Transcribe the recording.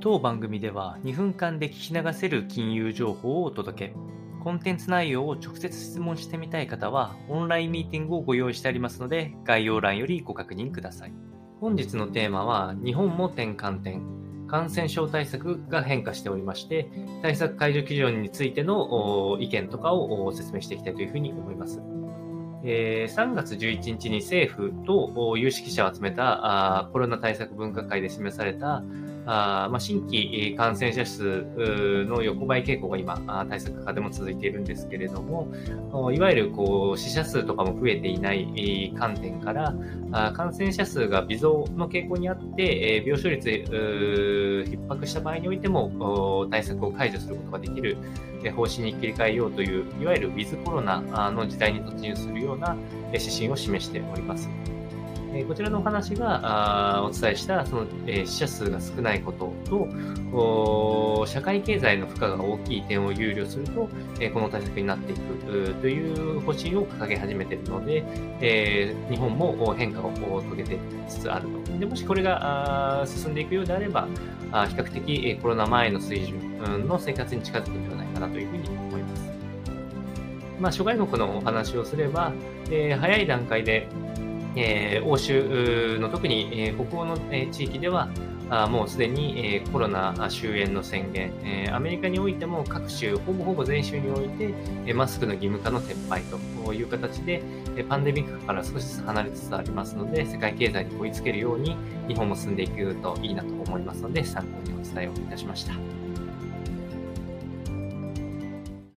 当番組では2分間で聞き流せる金融情報をお届け。コンテンツ内容を直接質問してみたい方は、オンラインミーティングをご用意してありますので、概要欄よりご確認ください。本日のテーマは、日本も転換点。感染症対策が変化しておりまして、対策解除基準についての意見とかを説明していきたいというふうに思います。え、3月11日に政府と有識者を集めたコロナ対策分科会で示されたあまあ、新規感染者数の横ばい傾向が今、対策下でも続いているんですけれども、いわゆるこう死者数とかも増えていない観点から、感染者数が微増の傾向にあって、病床率逼迫した場合においても対策を解除することができる方針に切り替えようという、いわゆるウィズコロナの時代に突入するような指針を示しております。えこちらのお話がお伝えしたその、え死者数が少ないことと社会経済の負荷が大きい点を憂慮すると、えこの対策になっていくという方針を掲げ始めているので、え日本も変化を遂げてつつあると。でもしこれが進んでいくようであれば、比較的コロナ前の水準の生活に近づくのではないかなというふうに思います。まあ、諸外国のお話をすれば、え、早い段階でえ、欧州の特に、えー、北欧の、え、地域では、あもうすでに、え、コロナ終焉の宣言、え、アメリカにおいても各州、ほぼほぼ全州において、え、マスクの義務化の撤廃という形で、え、パンデミックから少しずつ離れつつありますので、世界経済に追いつけるように日本も進んでいくといいなと思いますので、参考にお伝えをいたしました。